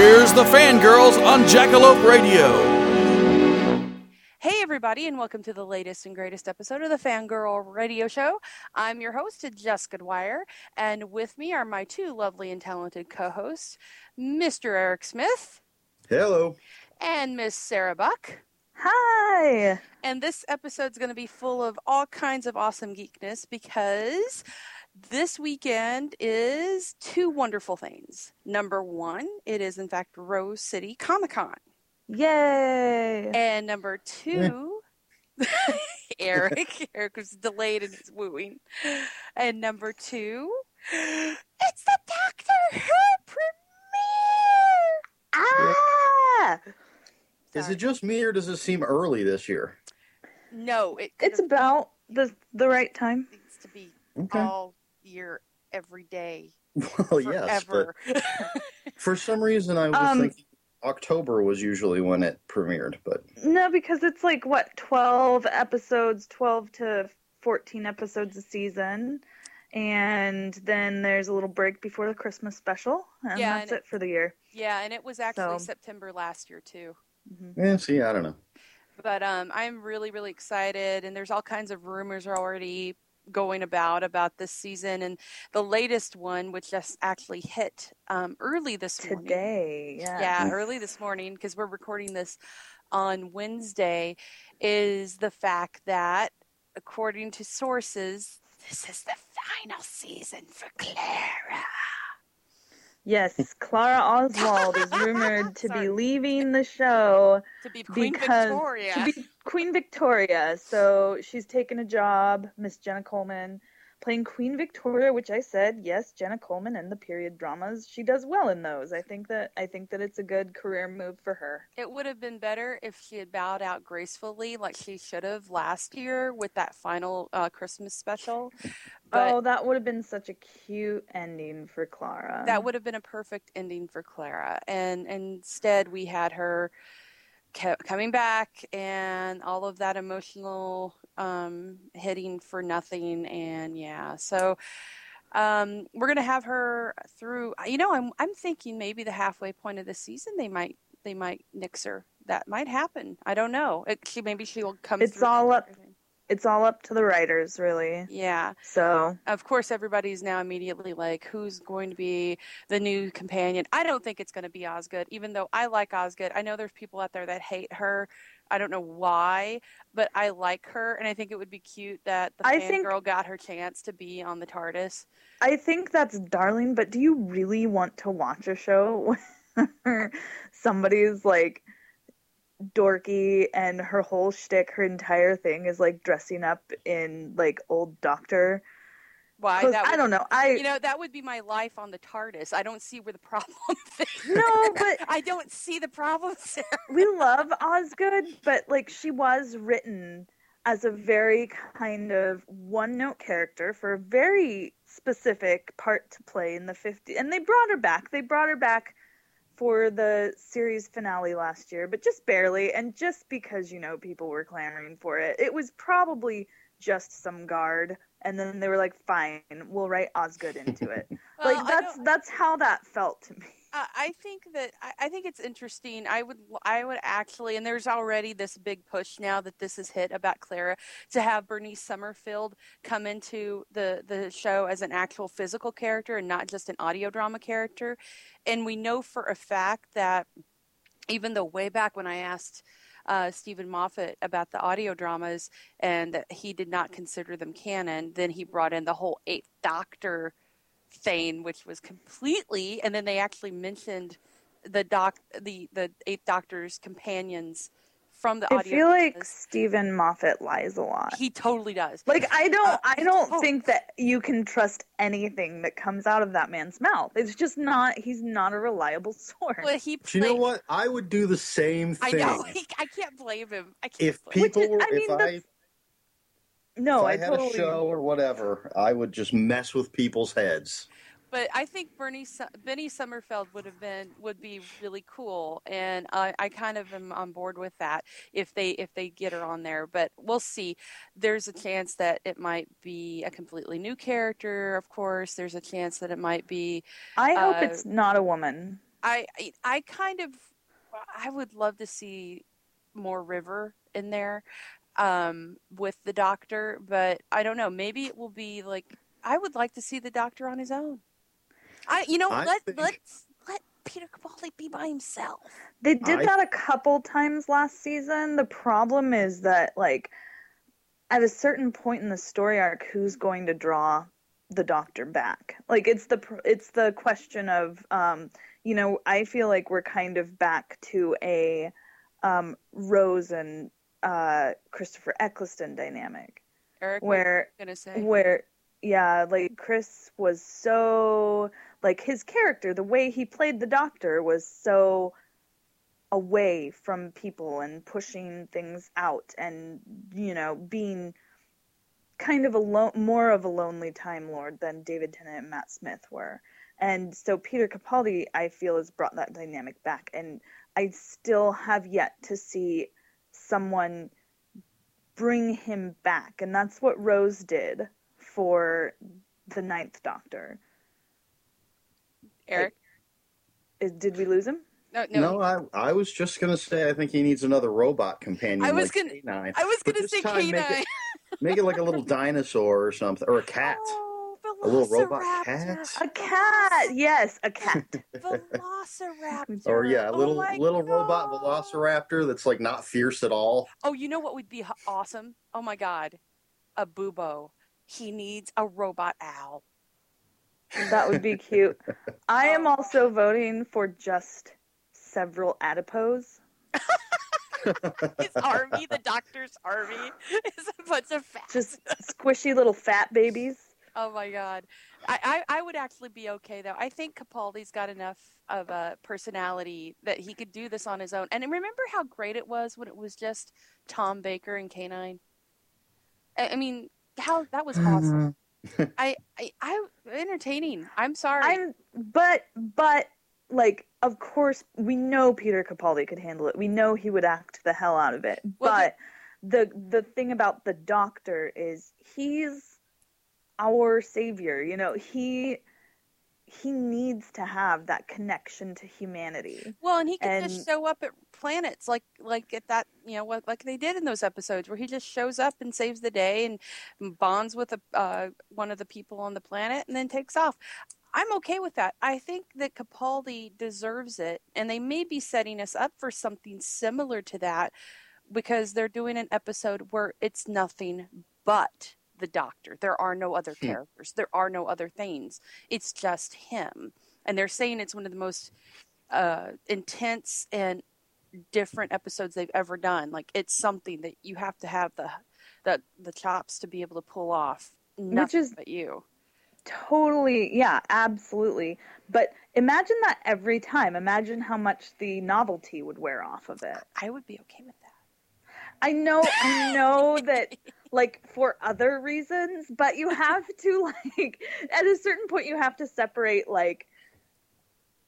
Here's the fangirls on Jackalope Radio. Hey, everybody, and welcome to the latest and greatest episode of the Fangirl Radio Show. I'm your host, Jessica Dwyer, and with me are my two lovely and talented co hosts, Mr. Eric Smith Hello. and Miss Sarah Buck. Hi. And this episode's going to be full of all kinds of awesome geekness because this weekend is two wonderful things. Number one, it is in fact Rose City Comic Con. Yay. And number two, Eric. Eric was delayed in his wooing. And number two, it's the Doctor Who premiere. Ah. Is it just me or does it seem early this year? No, it It's about the the right time. needs to be Okay. all year, every day, Well, yes, but for some reason I was Um, thinking October was usually when it premiered, but No, because it's like what, 12 episodes, 12 to 14 episodes a season. And then there's a little break before the Christmas special, and Yeah, that's and it for the year. yeah, and it was actually So- September last year too. yeah, see, I don't know. but um, I'm really, really excited, and there's all kinds of rumors are already going about about this season, and the latest one, which just actually hit um, early this morning. Today, yeah. Yeah, early this morning because we're recording this on Wednesday, is the fact that, according to sources, this is the final season for Clara. Yes, Clara Oswald is rumored to be leaving the show To be Queen because Victoria. to be Queen Victoria. So she's taken a job, Miss Jenna Coleman, playing Queen Victoria, which I said yes, Jenna Coleman and the period dramas. She does well in those. I think that I think that it's a good career move for her. It would have been better if she had bowed out gracefully, like she should have last year with that final uh, Christmas special. But oh, that would have been such a cute ending for Clara. that would have been a perfect ending for Clara. And instead, we had her ca- coming back and all of that emotional um, hitting for nothing. And yeah, so um, we're gonna have her through. You know, I'm I'm thinking maybe the halfway point of the season they might they might nix her. That might happen. I don't know. It, she maybe she'll come. It's all up- everything. it's all up to the writers, really. Yeah. So Of course, everybody's now immediately like, who's going to be the new companion? I don't think it's going to be Osgood, even though I like Osgood. I know there's people out there that hate her. I don't know why, but I like her, and I think it would be cute that the I think- fangirl got her chance to be on the TARDIS. I think that's darling, but do you really want to watch a show where somebody's like dorky and her whole shtick, her entire thing is like dressing up in like old doctor? Why? That I don't know. I You know, that would be my life on the TARDIS. I don't see where the problem is. No, but- I don't see the problem, Sarah. we love Osgood, but like she was written as a very kind of one note character for a very specific part to play in the 50s. And they brought her back. They brought her back for the series finale last year, but just barely. And just because, you know, people were clamoring for it, it was probably just some guard. And then they were like, fine, we'll write Osgood into it. Well, like that's that's how that felt to me. Uh, I think that I, I think it's interesting. I would I would actually, and there's already this big push now that this has hit about Clara to have Bernice Summerfield come into the the show as an actual physical character and not just an audio drama character. And we know for a fact that even though way back when I asked uh, Steven Moffat about the audio dramas and that he did not consider them canon, then he brought in the whole Eighth Doctor thing, which was completely, and then they actually mentioned the doc, the the Eighth Doctor's companions from the I audio. feel like dramas. Steven Moffat lies a lot. he totally does. Like I don't Uh, I don't oh. think that you can trust anything that comes out of that man's mouth. It's just not he's not a reliable source. But he But you know what? I would do the same thing. I thing. know. I can't blame him. I can't. If blame people Which is- were, I mean, if I, that's- no, if I, I, had totally a show or whatever, I would just mess with people's heads. But I think Bernie Benny Summerfield would have been would be really cool, and I, I kind of am on board with that if they if they get her on there. But we'll see. There's a chance that it might be a completely new character. Of course, there's a chance that it might be. I hope uh, it's not a woman. I I, I kind of I would love to see more River in there um, with the Doctor, but I don't know. Maybe it will be like I would like to see the Doctor on his own. I you know I let think- let's let Peter Capaldi be by himself. They did I- that a couple times last season. The problem is that like at a certain point in the story arc who's going to draw the doctor back? Like it's the it's the question of um you know, I feel like we're kind of back to a um Rose and uh Christopher Eccleston dynamic Eric, where what are you gonna say? where yeah like chris was so like his character the way he played the doctor was so away from people and pushing things out and you know being kind of a lo- more of a lonely time lord than david tennant and matt smith were. And so peter capaldi i feel has brought that dynamic back. And i still have yet to see someone bring him back. And that's what rose did for the ninth doctor Eric, Is, did we lose him no, no, No, I I was just gonna say I think he needs another robot companion. I was like gonna- K9. I was gonna say time, make it, make it like a little dinosaur or something, or a cat. Oh, A little robot cat? a cat yes a cat Velociraptor. Or yeah, a Oh little my little robot velociraptor that's like not fierce at all. Oh, you know what would be awesome? Oh my god, a bubo. He needs a robot owl. That would be cute i am oh. also voting for just several adipose His army, the doctor's army, is a bunch of fat. just squishy little fat babies Oh my god, I, I I would actually be okay though. I think Capaldi's got enough of a personality that he could do this on his own. And remember how great it was when it was just Tom Baker and K9. I, I mean, how that was mm-hmm. awesome. I, I I entertaining. I'm sorry. i'm but but like of course we know peter capaldi could handle it we know he would act the hell out of it Well, but the the thing about the doctor is he's our savior you know he he needs to have that connection to humanity Well, and he can And- just show up at planets like like at that you know what like they did in those episodes where he just shows up and saves the day and bonds with a, uh, one of the people on the planet and then takes off. I'm okay with that. I think that Capaldi deserves it, and they may be setting us up for something similar to that because they're doing an episode where it's nothing but the Doctor. There are no other characters. There are no other things. It's just him, and they're saying it's one of the most uh, intense and different episodes they've ever done. Like it's something that you have to have the the the chops to be able to pull off. Nothing is- but you. totally yeah absolutely but imagine that every time imagine how much the novelty would wear off of it I would be okay with that. I know, I know that, like, for other reasons, but you have to, like, at a certain point, you have to separate, like,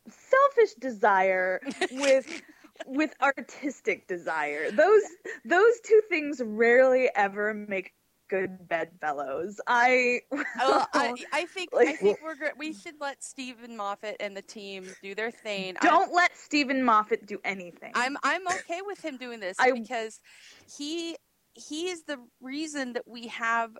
selfish desire with with artistic desire. Those those two things rarely ever make good bedfellows. I Oh, I, I think I Like- think we're we should let Steven Moffat and the team do their thing. I'm- don't let Steven Moffat do anything. I'm I'm okay with him doing this I- because he he is the reason that we have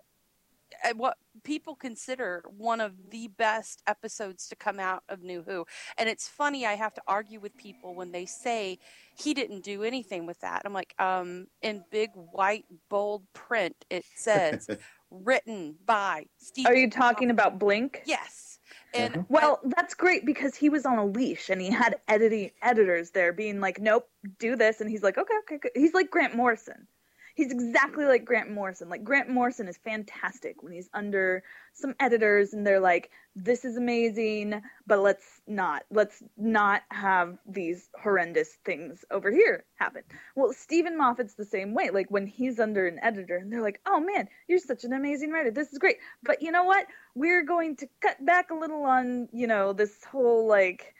what people consider one of the best episodes to come out of New Who. And it's funny I have to argue with people when they say he didn't do anything with that. I'm like, um in big white bold print it says written by Steven Are you talking Moffat. about Blink? Yes. And Well, that's great because he was on a leash and he had editing editors there being like, "Nope, do this," and he's like, "Okay, okay." okay. He's like Grant Morrison. He's exactly like Grant Morrison. Like Grant Morrison is fantastic when he's under some editors and they're like, "This is amazing, but let's not. Let's not have these horrendous things over here happen." Well, Steven Moffat's the same way. Like when he's under an editor and they're like, "Oh man, you're such an amazing writer. This is great." But you know what? We're going to cut back a little on, you know, this whole like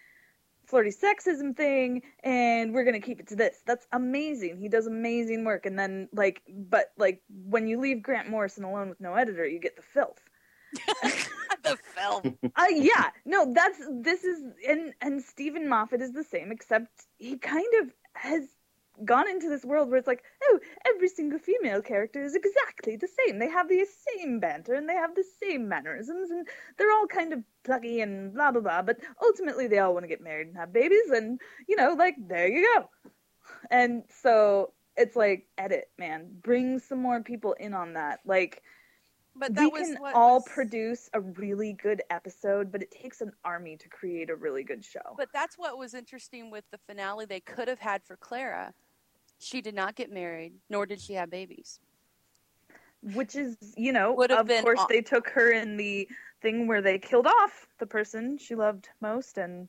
flirty sexism thing and we're going to keep it to this. That's amazing. He does amazing work and then like but like when you leave Grant Morrison alone with no editor, you get the filth. the film. Uh, yeah, no, that's this is and and Steven Moffat is the same, except he kind of has gone into this world where it's like, oh, every single female character is exactly the same. They have the same banter and they have the same mannerisms and they're all kind of plucky and blah blah blah. But ultimately, they all want to get married and have babies, and you know, like there you go. And so it's like, edit, man, bring some more people in on that, like But that we can all was- produce a really good episode, but it takes an army to create a really good show. But that's what was interesting with the finale they could have had for Clara. She did not get married, nor did she have babies. Which is, you know, Would of course aw- they took her in the thing where they killed off the person she loved most, and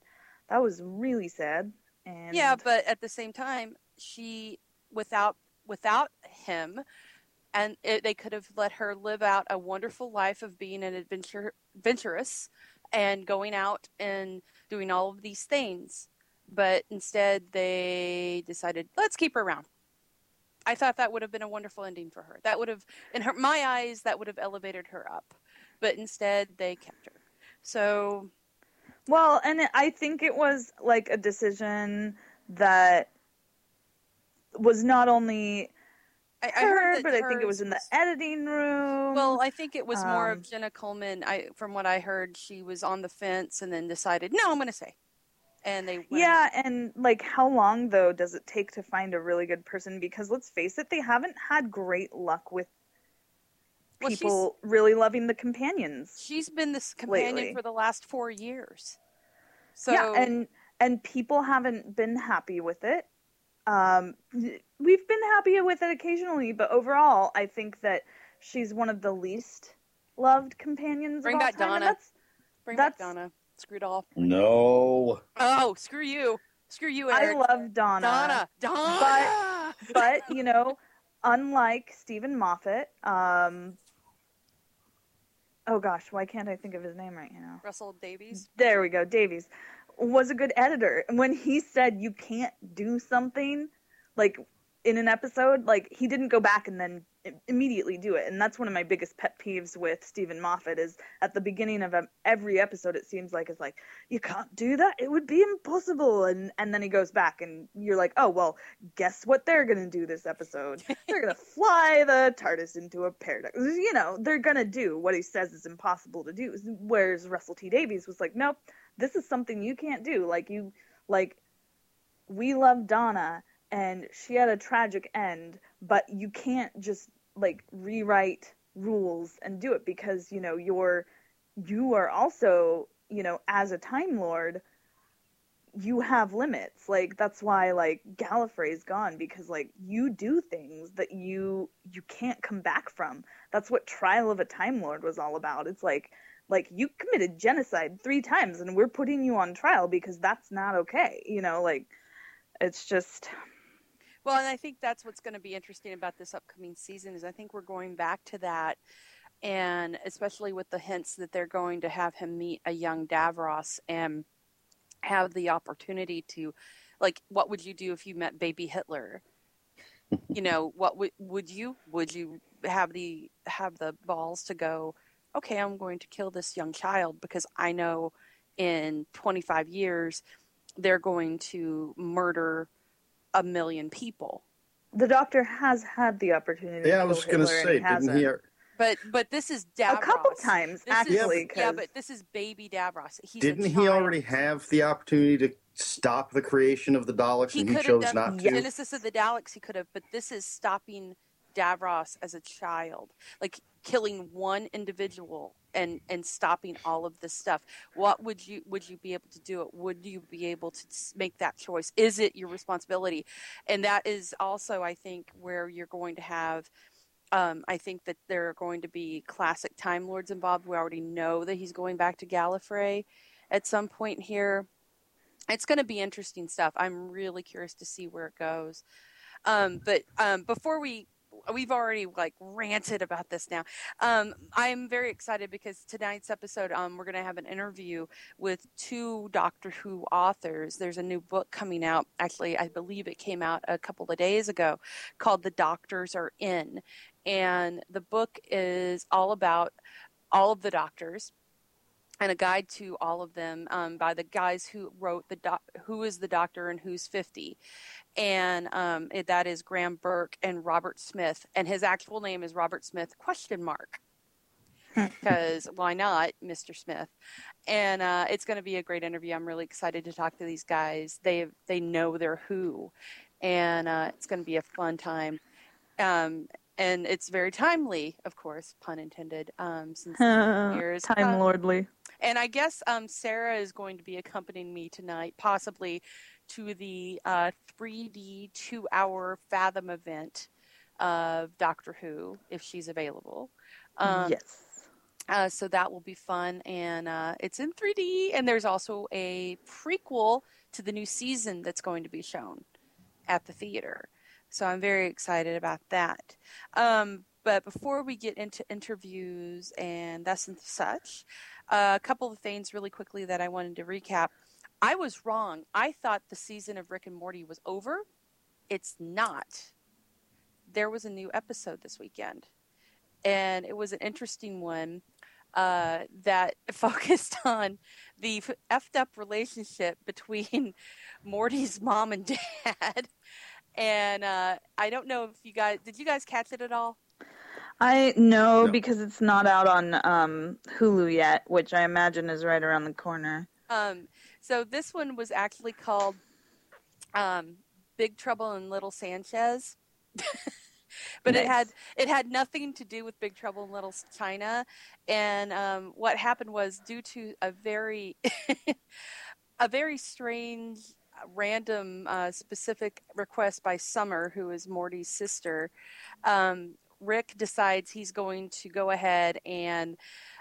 that was really sad. And Yeah, but at the same time, she without without him, and it, they could have let her live out a wonderful life of being an adventure adventurous and going out and doing all of these things. But instead, they decided let's keep her around. I thought that would have been a wonderful ending for her. That would have, in her my eyes, that would have elevated her up. But instead, they kept her. So well, and I think it was like a decision that was not only I, I her, heard but I think it was in the editing room. Well, I think it was more Um, of Jenna Coleman. I, from what I heard, she was on the fence and then decided, no, I'm going to say. And they went Yeah, and like how long though does it take to find a really good person? Because let's face it, they haven't had great luck with Well, people really loving the companions. She's been this companion lately. for the last four years. So yeah, and and people haven't been happy with it. Um, we've been happy with it occasionally, but overall, I think that she's one of the least loved companions. Bring of all back time, Donna. That's, bring back that's- Donna. Screwed off. No. Oh, screw you. Screw you, Eric. I love Donna. Donna. Donna. but but you know, unlike Steven Moffat, um, oh gosh, why can't I think of his name right now? Russell Davies. There we go, Davies was a good editor. And when he said you can't do something like in an episode, like he didn't go back and then i- immediately do it. And that's one of my biggest pet peeves with Steven Moffat is at the beginning of every episode it seems like it's like you can't do that. It would be impossible. And and then he goes back and you're like, "Oh, well, guess what they're going to do this episode? they're going to fly the TARDIS into a paradox. You know, they're going to do what he says is impossible to do." Whereas Russell T Davies was like, "Nope, this is something you can't do. Like you like we love Donna and she had a tragic end, but you can't just like rewrite rules and do it because, you know, you're you are also, you know, as a time lord, you have limits. Like that's why like Gallifrey's gone because like you do things that you you can't come back from. That's what Trial of a Time Lord was all about. It's like like you committed genocide three times and we're putting you on trial because that's not okay you know like it's just Well, and I think that's what's going to be interesting about this upcoming season is I think we're going back to that, and especially with the hints that they're going to have him meet a young Davros and have the opportunity to, like, what would you do if you met baby Hitler? you know, what would would you would you have the have the balls to go okay i'm going to kill this young child because i know in 25 years they're going to murder a million people The Doctor has had the opportunity. Yeah, to I was going to say, and he didn't he? but but this is davros A couple times, This is- actually. yeah 'cause- but this is baby davros he's Didn't he already have the opportunity to stop the creation of the Daleks he and he chose done not to? Genesis of the Daleks. He could have, but this is stopping Davros as a child, like killing one individual and and stopping all of this stuff. What would you would you be able to do it? Would you be able to make that choice? Is it your responsibility? And that is also, I think, where you're going to have. Um, I think that there are going to be classic Time Lords involved. We already know that he's going back to Gallifrey at some point here it's going to be interesting stuff. I'm really curious to see where it goes. Um, but um, before we, we've already like ranted about this now. Um, I'm very excited because tonight's episode, um, we're going to have an interview with two Doctor Who authors. There's a new book coming out. Actually, I believe it came out a couple of days ago called The Doctors Are In. And the book is all about all of the doctors and a guide to all of them um, by the guys who wrote the doc- who is the doctor and who's 50 and um, it, that is graham burk and robert smith and his actual name is robert smith question mark. Because why not mr smith? And uh, it's going to be a great interview. I'm really excited to talk to these guys. They they know their who and uh, it's going to be a fun time. Um, and it's very timely of course pun intended um, since years Time Lordly. and I guess um, Sarah is going to be accompanying me tonight, possibly to the uh, 3D two hour Fathom event of Doctor Who, if she's available. Um, yes. uh, so that will be fun. And uh, it's in 3D. And there's also a prequel to the new season that's going to be shown at the theater. So I'm very excited about that. Um, but before we get into interviews and thus and such, a couple of things really quickly that I wanted to recap. I was wrong. I thought the season of Rick and Morty was over. It's not. There was a new episode this weekend, and it was an interesting one uh, that focused on the f- effed up relationship between Morty's mom and dad. And uh, I don't know if you guys did. You guys catch it at all? I know No. because it's not out on um, Hulu yet, which I imagine is right around the corner. Um, so this one was actually called um, Big Trouble in Little Sanchez. but it had it had nothing to do with Big Trouble in Little China, and um, what happened was due to a very a very strange, random, uh, specific request by Summer, who is Morty's sister. Um, Rick decides he's going to go ahead and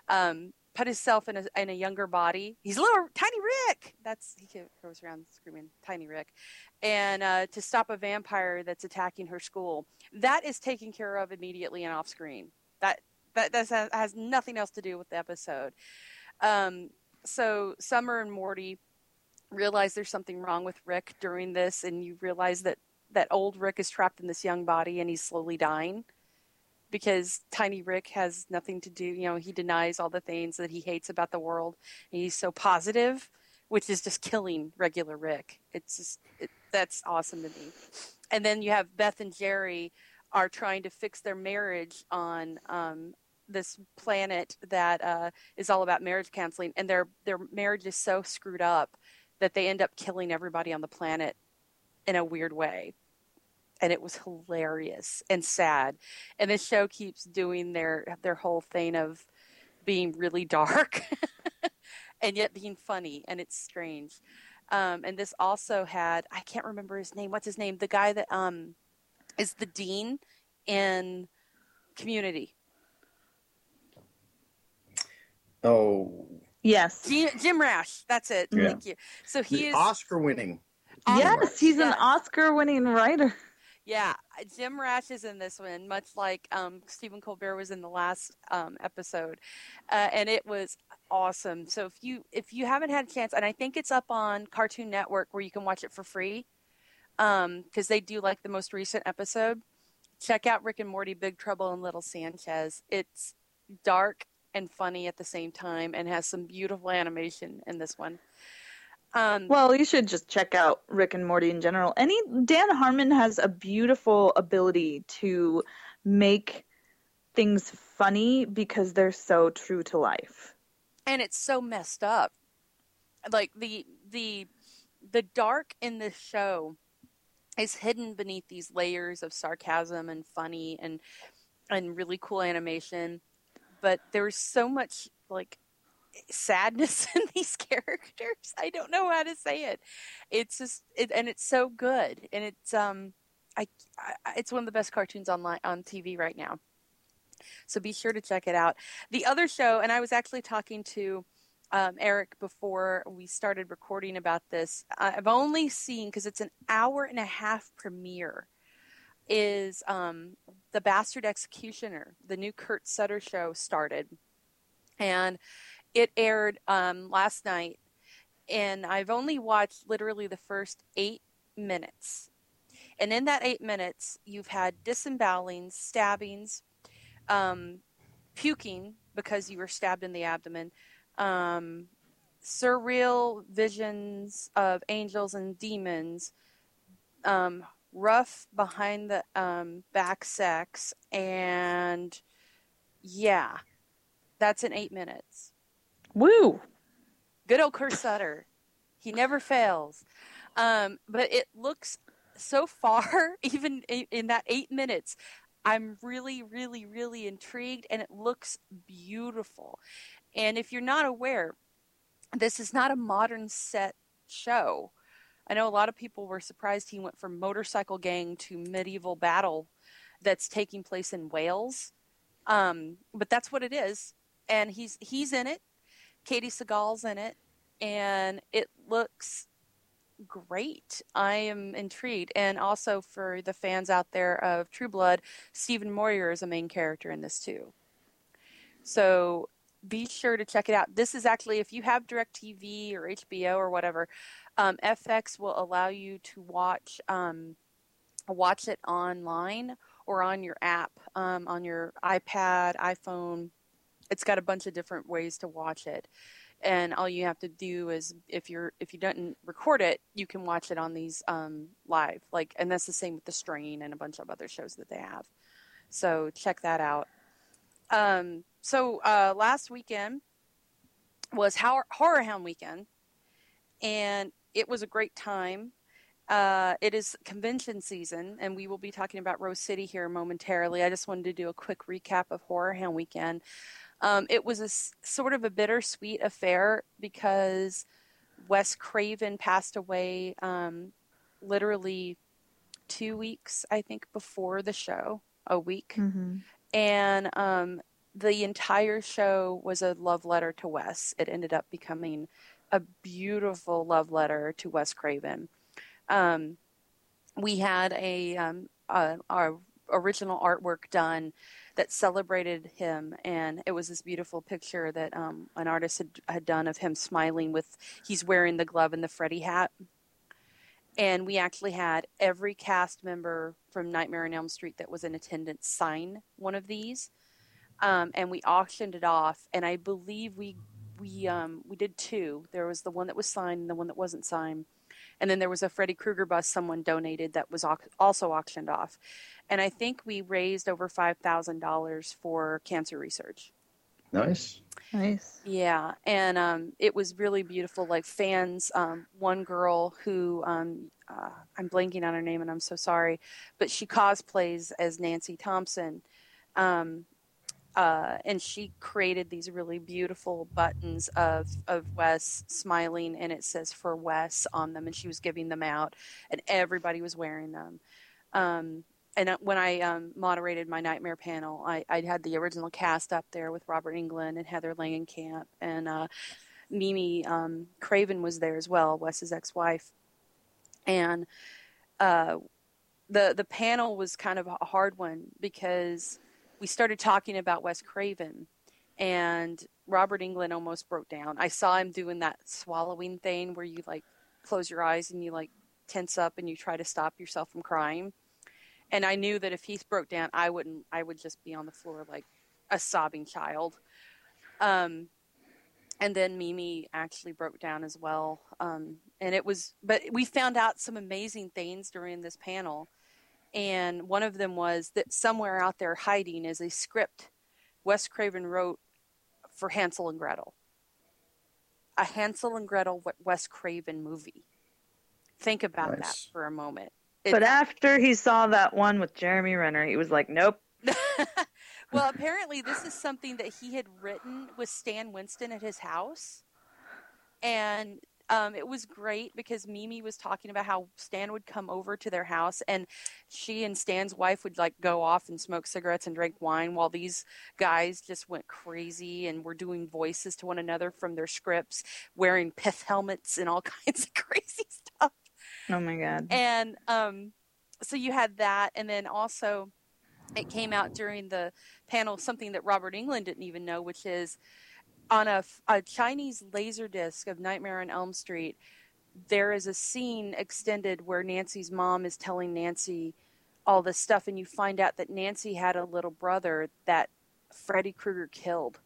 um, put himself in a, in a younger body. He's little tiny Rick. That's he goes around screaming tiny Rick, and uh, to stop a vampire that's attacking her school. That is taken care of immediately and off screen. That that that has, nothing else to do with the episode. Um, so Summer and Morty realize there's something wrong with Rick during this, and you realize that that old Rick is trapped in this young body and he's slowly dying because tiny Rick has nothing to do. You know, he denies all the things that he hates about the world, and he's so positive, which is just killing regular Rick. It's just it, that's awesome to me. And then you have Beth and Jerry are trying to fix their marriage on um, this planet that uh, is all about marriage counseling, and their their marriage is so screwed up that they end up killing everybody on the planet in a weird way and it was hilarious and sad. And the show keeps doing their their whole thing of being really dark and yet being funny, and it's strange. Um, and this also had I can't remember his name. What's his name? The guy that um, is the dean in Community. Oh, Yes. Jim, Jim Rash. That's it. Yeah. Thank you. So he the is Oscar winning. Yes, he's an Oscar winning writer. Yeah, Jim Rash is in this one, much like um, Stephen Colbert was in the last um, episode, uh, and it was awesome. So if you if you haven't had a chance, and I think it's up on Cartoon Network where you can watch it for free, because they do like the most recent episode. check out Rick and Morty Big Trouble in Little Sanchez. It's dark and funny at the same time and has some beautiful animation in this one. Um, Well, you should just check out Rick and Morty in general. Any Dan Harmon has a beautiful ability to make things funny because they're so true to life. and it's so messed up. Like the the the dark in this show is hidden beneath these layers of sarcasm and funny and and really cool animation, but there's so much like sadness in these characters. I don't know how to say it. It's just it, and it's so good and it's um I, I it's one of the best cartoons online on TV right now. So be sure to check it out. The other show, and I was actually talking to um, Eric before we started recording about this. I've only seen because it's an hour and a half premiere. Is um, the Bastard Executioner, the new Kurt Sutter show started, and it aired um, last night. And I've only watched literally the first eight minutes. And in that eight minutes, you've had disembowelings, stabbings, um, puking because you were stabbed in the abdomen, um, surreal visions of angels and demons, um, rough behind the um, back sex, and yeah, that's in eight minutes. Woo! Good old Kurt Sutter. He never fails. Um, but it looks so far, even in, that eight minutes, I'm really, really, really intrigued, and it looks beautiful. And if you're not aware, this is not a modern set show. I know a lot of people were surprised he went from motorcycle gang to medieval battle that's taking place in Wales. Um, but that's what it is. And he's he's in it. Katey Sagal's in it, and it looks great. I am intrigued. And also for the fans out there of True Blood, Stephen Moyer is a main character in this too. So be sure to check it out. This is actually, if you have DirecTV or HBO or whatever, um, FX will allow you to watch um, watch it online or on your app, um, on your iPad, iPhone. It's got a bunch of different ways to watch it and all you have to do is if you're if you don't record it you can watch it on these um, live like and that's the same with the strain and a bunch of other shows that they have. So check that out. Um, so uh, last weekend was Hor- horror hound weekend and it was a great time. Uh, it is convention season and we will be talking about rose city here momentarily. I just wanted to do a quick recap of horror hound weekend um, it was a sort of a bittersweet affair because Wes Craven passed away um, literally two weeks, I think, before the show, a week. Mm-hmm. And um, the entire show was a love letter to Wes. It ended up becoming a beautiful love letter to Wes Craven. Um, we had a, um, a, our original artwork done that celebrated him, and it was this beautiful picture that um, an artist had, had done of him smiling with he's wearing the glove and the Freddy hat. And we actually had every cast member from Nightmare on Elm Street that was in attendance sign one of these, um, and we auctioned it off. And I believe we we um, we did two. There was the one that was signed and the one that wasn't signed, and then there was a Freddy Krueger bus someone donated that was also auctioned off. And I think we raised over five thousand dollars for cancer research. Nice. Nice. Yeah, and um, it was really beautiful. Like fans, um, one girl who um, uh, I'm blanking on her name, and I'm so sorry, but she cosplays as Nancy Thompson, um, uh, and she created these really beautiful buttons of of Wes smiling, and it says "for Wes" on them, and she was giving them out, and everybody was wearing them. And uh, when I um, moderated my nightmare panel, I, I had the original cast up there with Robert Englund and Heather Langenkamp, and uh, Mimi um, Craven was there as well, Wes's ex-wife, and uh, the the panel was kind of a hard one because we started talking about Wes Craven, and Robert Englund almost broke down. I saw him doing that swallowing thing where you like close your eyes and you like tense up and you try to stop yourself from crying and I knew that if he broke down, I wouldn't. I would just be on the floor like a sobbing child. Um, and then Mimi actually broke down as well. Um, and it was, but we found out some amazing things during this panel. And one of them was that somewhere out there hiding is a script Wes Craven wrote for Hansel and Gretel. A Hansel and Gretel Wes Craven movie. Think about that for a moment. It- But after he saw that one with Jeremy Renner, he was like, "Nope." well, apparently, this is something that he had written with Stan Winston at his house. And um, it was great because Mimi was talking about how Stan would come over to their house and she and Stan's wife would like go off and smoke cigarettes and drink wine while these guys just went crazy and were doing voices to one another from their scripts, wearing pith helmets and all kinds of crazy stuff Oh my god. and um, so you had that, and then also it came out during the panel something that Robert Englund didn't even know, which is on a, a Chinese laser disc of Nightmare on Elm Street. There is a scene extended where Nancy's mom is telling Nancy all this stuff, and you find out that Nancy had a little brother that Freddy Krueger killed.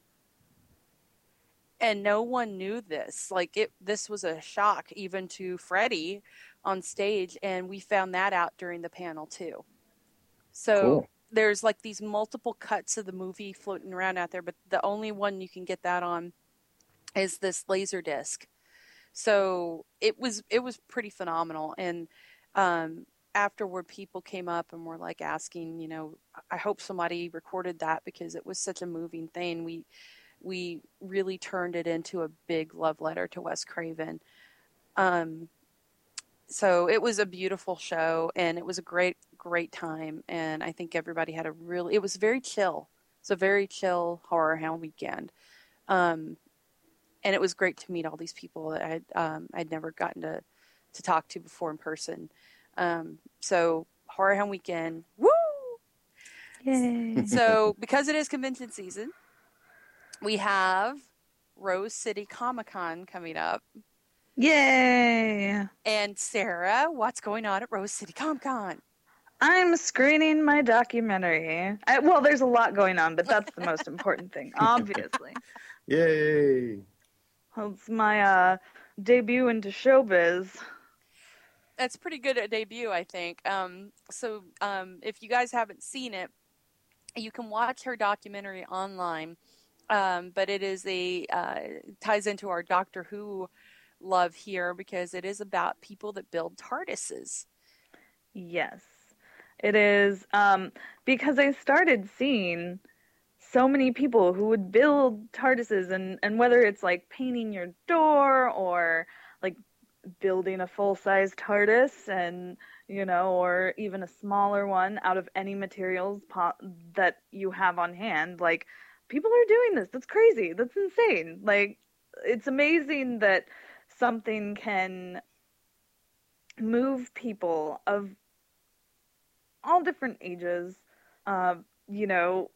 And no one knew this. Like it, this was a shock even to Freddy on stage, and we found that out during the panel too. So Cool. there's like these multiple cuts of the movie floating around out there, but the only one you can get that on is this laser disc. So it was it was pretty phenomenal, and um, afterward, people came up and were like asking, you know, I hope somebody recorded that because it was such a moving thing. We we really turned it into a big love letter to Wes Craven. Um, so it was a beautiful show and it was a great great time and i think everybody had a really it was very chill it's a very chill horror hound weekend um, and it was great to meet all these people that i'd um, i'd never gotten to to talk to before in person um, so horror hound weekend woo Yay. so because it is convention season we have rose city comic-con coming up Yay. and sarah what's going on at rose city comic-con I'm screening my documentary. I, well, there's a lot going on, but that's the most important thing, obviously. Yay! Well, it's my uh, debut into showbiz. that's pretty good at debut, I think. Um, so um, if you guys haven't seen it, you can watch her documentary online. Um, but it is a uh, ties into our Doctor Who love here because it is about people that build TARDISes. Yes, it is. Um, because I started seeing so many people who would build TARDISes, and, and whether it's like painting your door or like building a full size TARDIS, and you know, or even a smaller one out of any materials po- that you have on hand. Like, people are doing this. That's crazy. That's insane. Like, it's amazing that something can move people of all different ages, uh, you know,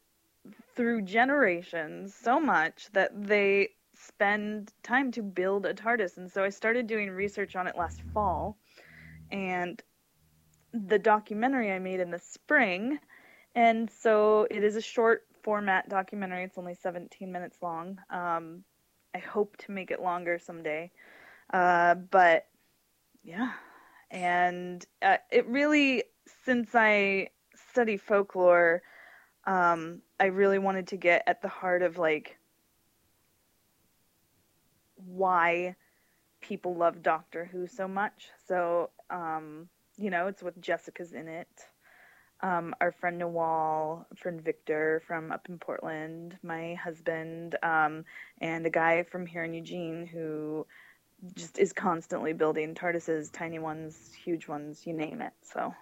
through generations so much that they spend time to build a TARDIS. And so I started doing research on it last fall. And the documentary I made in the spring. And so it is a short format documentary. It's only 17 minutes long. Um, I hope to make it longer someday. Uh, but yeah. And uh, it really, since I study folklore, um, I really wanted to get at the heart of like why people love Doctor Who so much. So, um, you know, it's with Jessica's in it. Um, our friend Nawal, friend Victor from up in Portland, my husband, um, and a guy from here in Eugene who just is constantly building TARDISes, tiny ones, huge ones, you name it. So,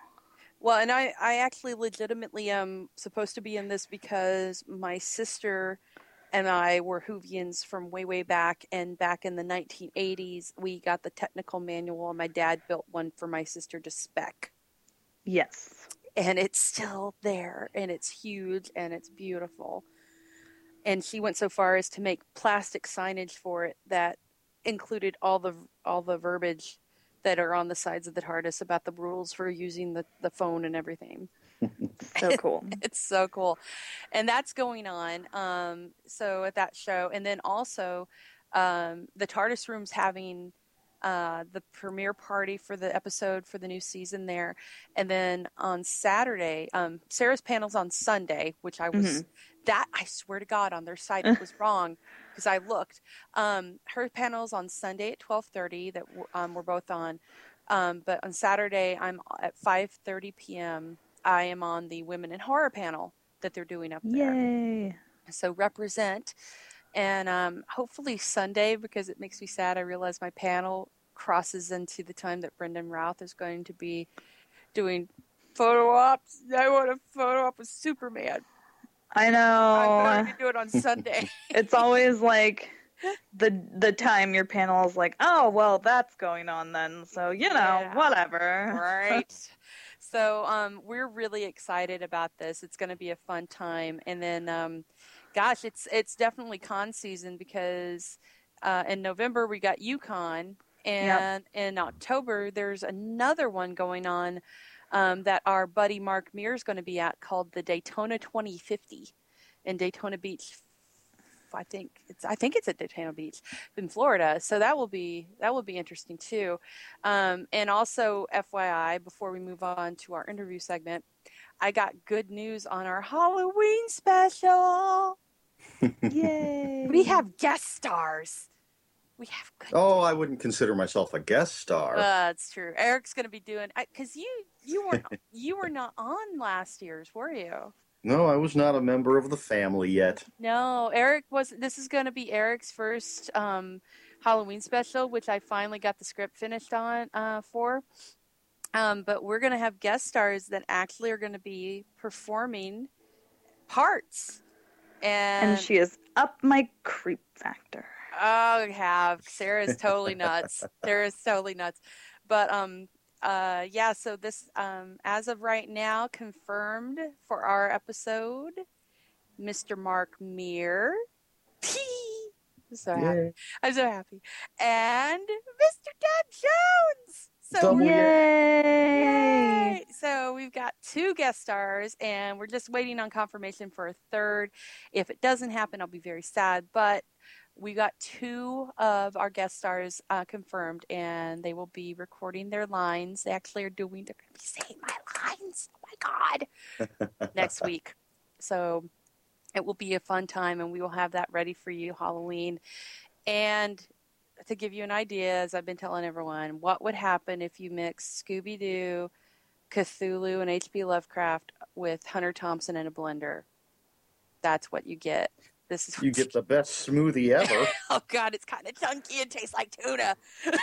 Well, and I, I actually legitimately am supposed to be in this because my sister and I were Whovians from way, way back. And back in the 1980s, we got the technical manual, and my dad built one for my sister to spec. yes. And it's still there, and it's huge, and it's beautiful. And she went so far as to make plastic signage for it that included all the all the verbiage that are on the sides of the TARDIS about the rules for using the, the phone and everything. So cool. it's so cool and that's going on um so at that show and then also um the tardis room's having uh the premiere party for the episode for the new season there. And then on saturday um sarah's panel's on sunday which i was that i swear to god on their site it was wrong because i looked. Um her panel's on sunday at 12.30 that um, we're both on. Um, but on saturday i'm at 5.30 p.m i am on the women in horror panel that they're doing up there. Yay. so represent and um, hopefully sunday because it makes me sad i realize my panel crosses into the time that Brandon Routh is going to be doing photo ops i want a photo op with superman I know. i'm going to do it on sunday It's always like the the time your panel is like, oh well, that's going on then. So you know, Yeah. whatever. right so um, we're really excited about this it's going to be a fun time and then um, gosh it's it's definitely con season because uh, in november we got yukon and in october there's another one going on um, that our buddy Mark Meer is going to be at called the daytona 2050 in daytona beach I think it's I think it's at Daytona Beach in Florida. So that will be that will be interesting too. Um, and also, FYI, before we move on to our interview segment, I got good news on our Halloween special. Yay. We have guest stars. We have good. Oh, I wouldn't consider myself a guest star. Uh, that's true. Eric's going to be doing because you you weren't you were not on last year's, were you? no, I was not a member of the family yet. No, Eric was. This is going to be Eric's first um, Halloween special, which I finally got the script finished on uh, for. Um, but we're going to have guest stars that actually are going to be performing parts, and, and she is up my creep factor. Oh, have Sarah's totally nuts. Sarah's totally nuts. But um, uh, yeah. So this um, as of right now, confirmed for our episode, Mr. Mark Meer. so happy. I'm so happy. And Mr. Doug Jones. So Yay! Yay! So we've got two guest stars, and we're just waiting on confirmation for a third. If it doesn't happen, I'll be very sad. But we got two of our guest stars uh, confirmed, and they will be recording their lines. They actually are doing. They're going to be saying my lines. Oh my god! Next week. So it will be a fun time, and we will have that ready for you Halloween. And to give you an idea, as I've been telling everyone, what would happen if you mix Scooby Doo, Cthulhu, and H.P. Lovecraft with Hunter Thompson in a blender? That's what you get. This is You get the best smoothie ever. oh god, it's kind of chunky and tastes like tuna.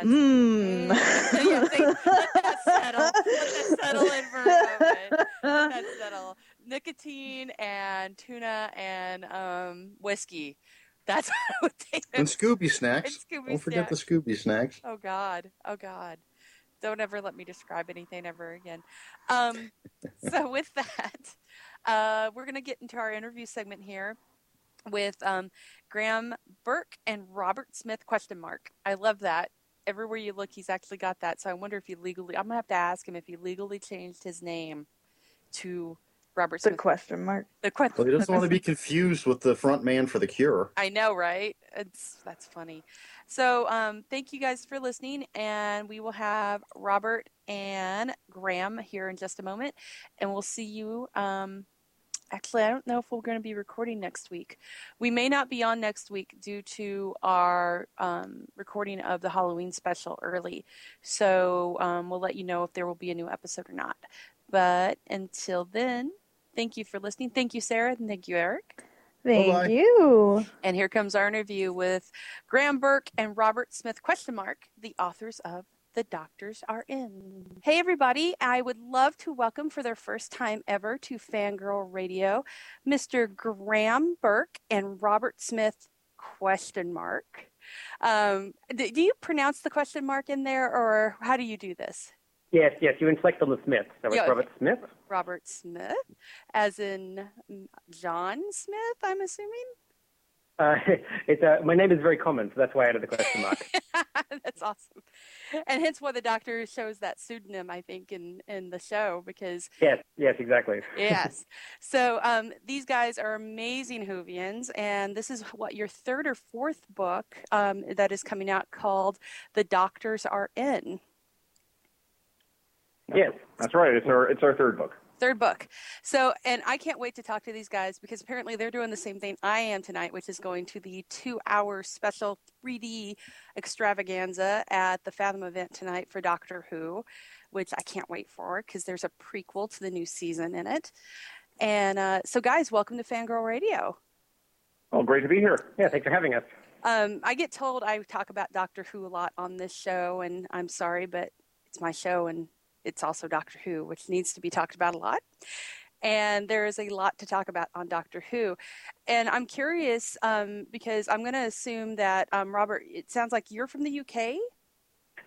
Mmm. Mm. yeah, let that settle. Let that settle in for a moment. Let that settle. Nicotine and tuna and um, whiskey. That's what I would take. and Scooby snacks. And Scooby Don't forget the. Scooby snacks. Oh God. Oh God. Don't ever let me describe anything ever again. Um, so with that, uh, we're gonna get into our interview segment here with um, Graham Burke and Robert Smith question mark. I love that. Everywhere you look, he's actually got that. So I wonder if he legally. I'm gonna have to ask him if he legally changed his name to Robert The question mark. The question. Well, he doesn't want to be confused with the front man for the Cure. I know, right? It's that's funny. So, um, thank you guys for listening, and we will have Robert and Graham here in just a moment, and we'll see you. Um, actually, I don't know if we're going to be recording next week. We may not be on next week due to our um, recording of the Halloween special early. So, um, we'll let you know if there will be a new episode or not. But until then, thank you for listening. Thank you, Sarah, and thank you, Eric. Thank Bye-bye. you. And here comes our interview with Graham Burke and Robert Smith question mark, the authors of The Doctors Are In. Hey everybody, I would love to welcome for their first time ever to Fangirl Radio, Mr. Graham Burke and Robert Smith question mark. Um, do, do you pronounce the question mark in there or how do you do this? Yes, yes, you inflect on the Smith. That was Yeah, Robert Smith. Robert Smith, as in mm, John Smith, I'm assuming? Uh, it's uh, my name is very common, so that's why I added the question mark. That's awesome, and hence why the doctor shows that pseudonym, I think, in in the show because yes, yes, exactly. yes. So um, these guys are amazing Whovians, and this is what your third or fourth book um, that is coming out called "The Doctors Are In." Yes, That's right. It's our it's our third book. third book. So, and I can't wait to talk to these guys because apparently they're doing the same thing I am tonight, which is going to the two hour special 3D extravaganza at the Fathom event tonight for Doctor Who, which I can't wait for because there's a prequel to the new season in it. And uh, so, guys, welcome to Fangirl Radio. Well, great to be here. yeah. Thanks for having us. Um, I get told I talk about Doctor Who a lot on this show, and I'm sorry, but it's my show and it's also Doctor Who, which needs to be talked about a lot. And there is a lot to talk about on Doctor Who. And I'm curious um, because I'm going to assume that, um, Robert, it sounds like you're from the UK?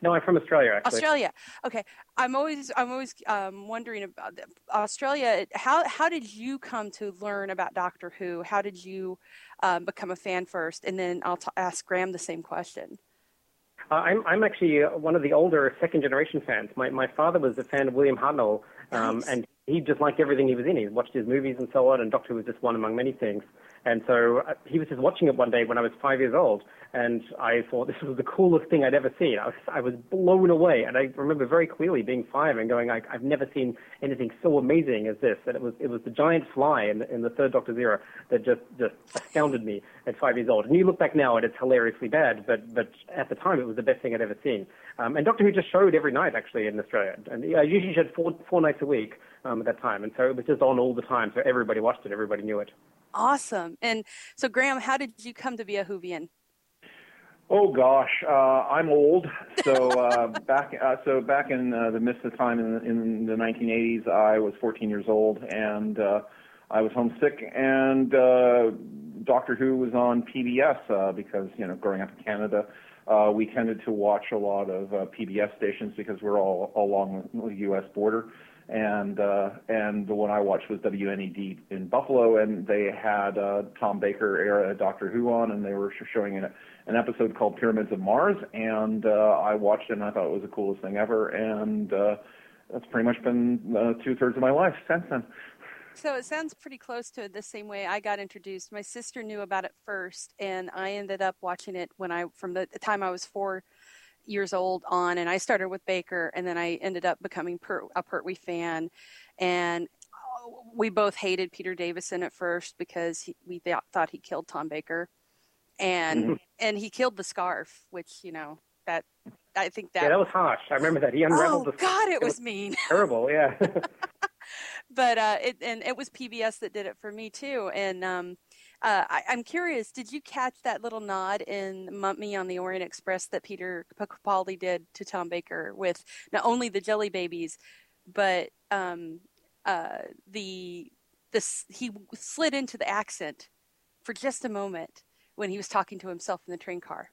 No, I'm from Australia. Actually, Australia. Okay. I'm always I'm always um, wondering about Australia. How how did you come to learn about Doctor Who? How did you um, become a fan first? And then I'll t- ask Graham the same question. Uh, I'm I'm actually uh, one of the older second generation fans. My my father was a fan of William Hartnell, um, Nice. and he just liked everything he was in. He watched his movies and so on, and Doctor was just one among many things. And so uh, he was just watching it one day when I was five years old, and I thought this was the coolest thing I'd ever seen. I was I was blown away, and I remember very clearly being five and going, I, I've never seen anything so amazing as this. And it was it was the giant fly in in the third Doctor's era that just just astounded me at five years old. And you look back now, and it's hilariously bad, but but at the time it was the best thing I'd ever seen. Um, and Doctor Who just showed every night actually in Australia, and I usually showed four four nights a week um, at that time, and so it was just on all the time, so everybody watched it, everybody knew it. Awesome. And so, Graham, how did you come to be a Whovian? Oh gosh, uh, I'm old. So uh, back uh, so back in uh, the midst of time in, the- in the 1980s, I was 14 years old and uh, I was homesick. And uh, Doctor Who was on PBS uh, because you know growing up in Canada, uh, we tended to watch a lot of uh, PBS stations because we're all along the U.S. border. And uh, and the one I watched was WNED in Buffalo, and they had uh, Tom Baker era Doctor Who on, and they were sh- showing an, an episode called Pyramids of Mars, and uh, I watched it, and I thought it was the coolest thing ever, and uh, that's pretty much been uh, two thirds of my life since then. So it sounds pretty close to the same way I got introduced. My sister knew about it first, and I ended up watching it when I from the time I was four years old on, and I started with Baker, and then I ended up becoming per, a Pertwee fan, and uh, we both hated Peter Davison at first because he, we th- thought he killed Tom Baker, and and he killed the scarf, which you know that I think that. yeah, that was harsh. I remember that he unraveled oh the God, it it was was- mean. terrible. Yeah. but uh, it and it was PBS that did it for me too. And um, uh, I, I'm curious, did you catch that little nod in Mummy on the Orient Express that Peter Capaldi did to Tom Baker with not only the Jelly Babies, but um, uh, the this he slid into the accent for just a moment when he was talking to himself in the train car.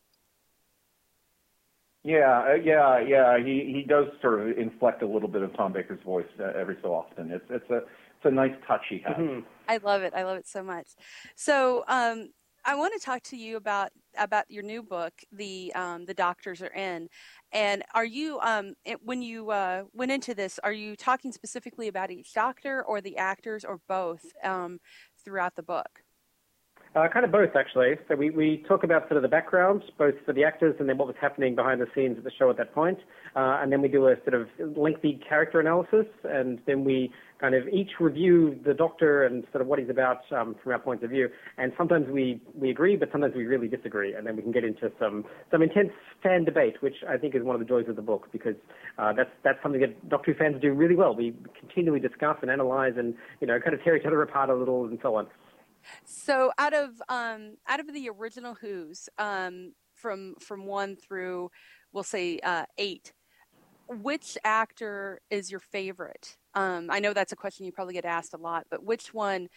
Yeah, uh, yeah, yeah. He he does sort of inflect a little bit of Tom Baker's voice uh, every so often. It's it's a it's a nice touch he has. Mhm. I love it. I love it so much. So um, I want to talk to you about about your new book, the um, the doctors are in, and are you um, it, when you uh, went into this, are you talking specifically about each doctor or the actors or both um, throughout the book? Uh, kind of both, actually. So we, we talk about sort of the background, both for the actors and then what was happening behind the scenes at the show at that point. Uh, and then we do a sort of lengthy character analysis, and then we kind of each review the Doctor and sort of what he's about um, from our point of view. And sometimes we, we agree, but sometimes we really disagree, and then we can get into some some intense fan debate, which I think is one of the joys of the book because uh, that's that's something that Doctor Who fans do really well. We continually discuss and analyze, and you know, kind of tear each other apart a little, and so on. So out of um, out of the original Who's um, from from one through we'll say uh, eight, which actor is your favorite? Um, I know that's a question you probably get asked a lot, but which one?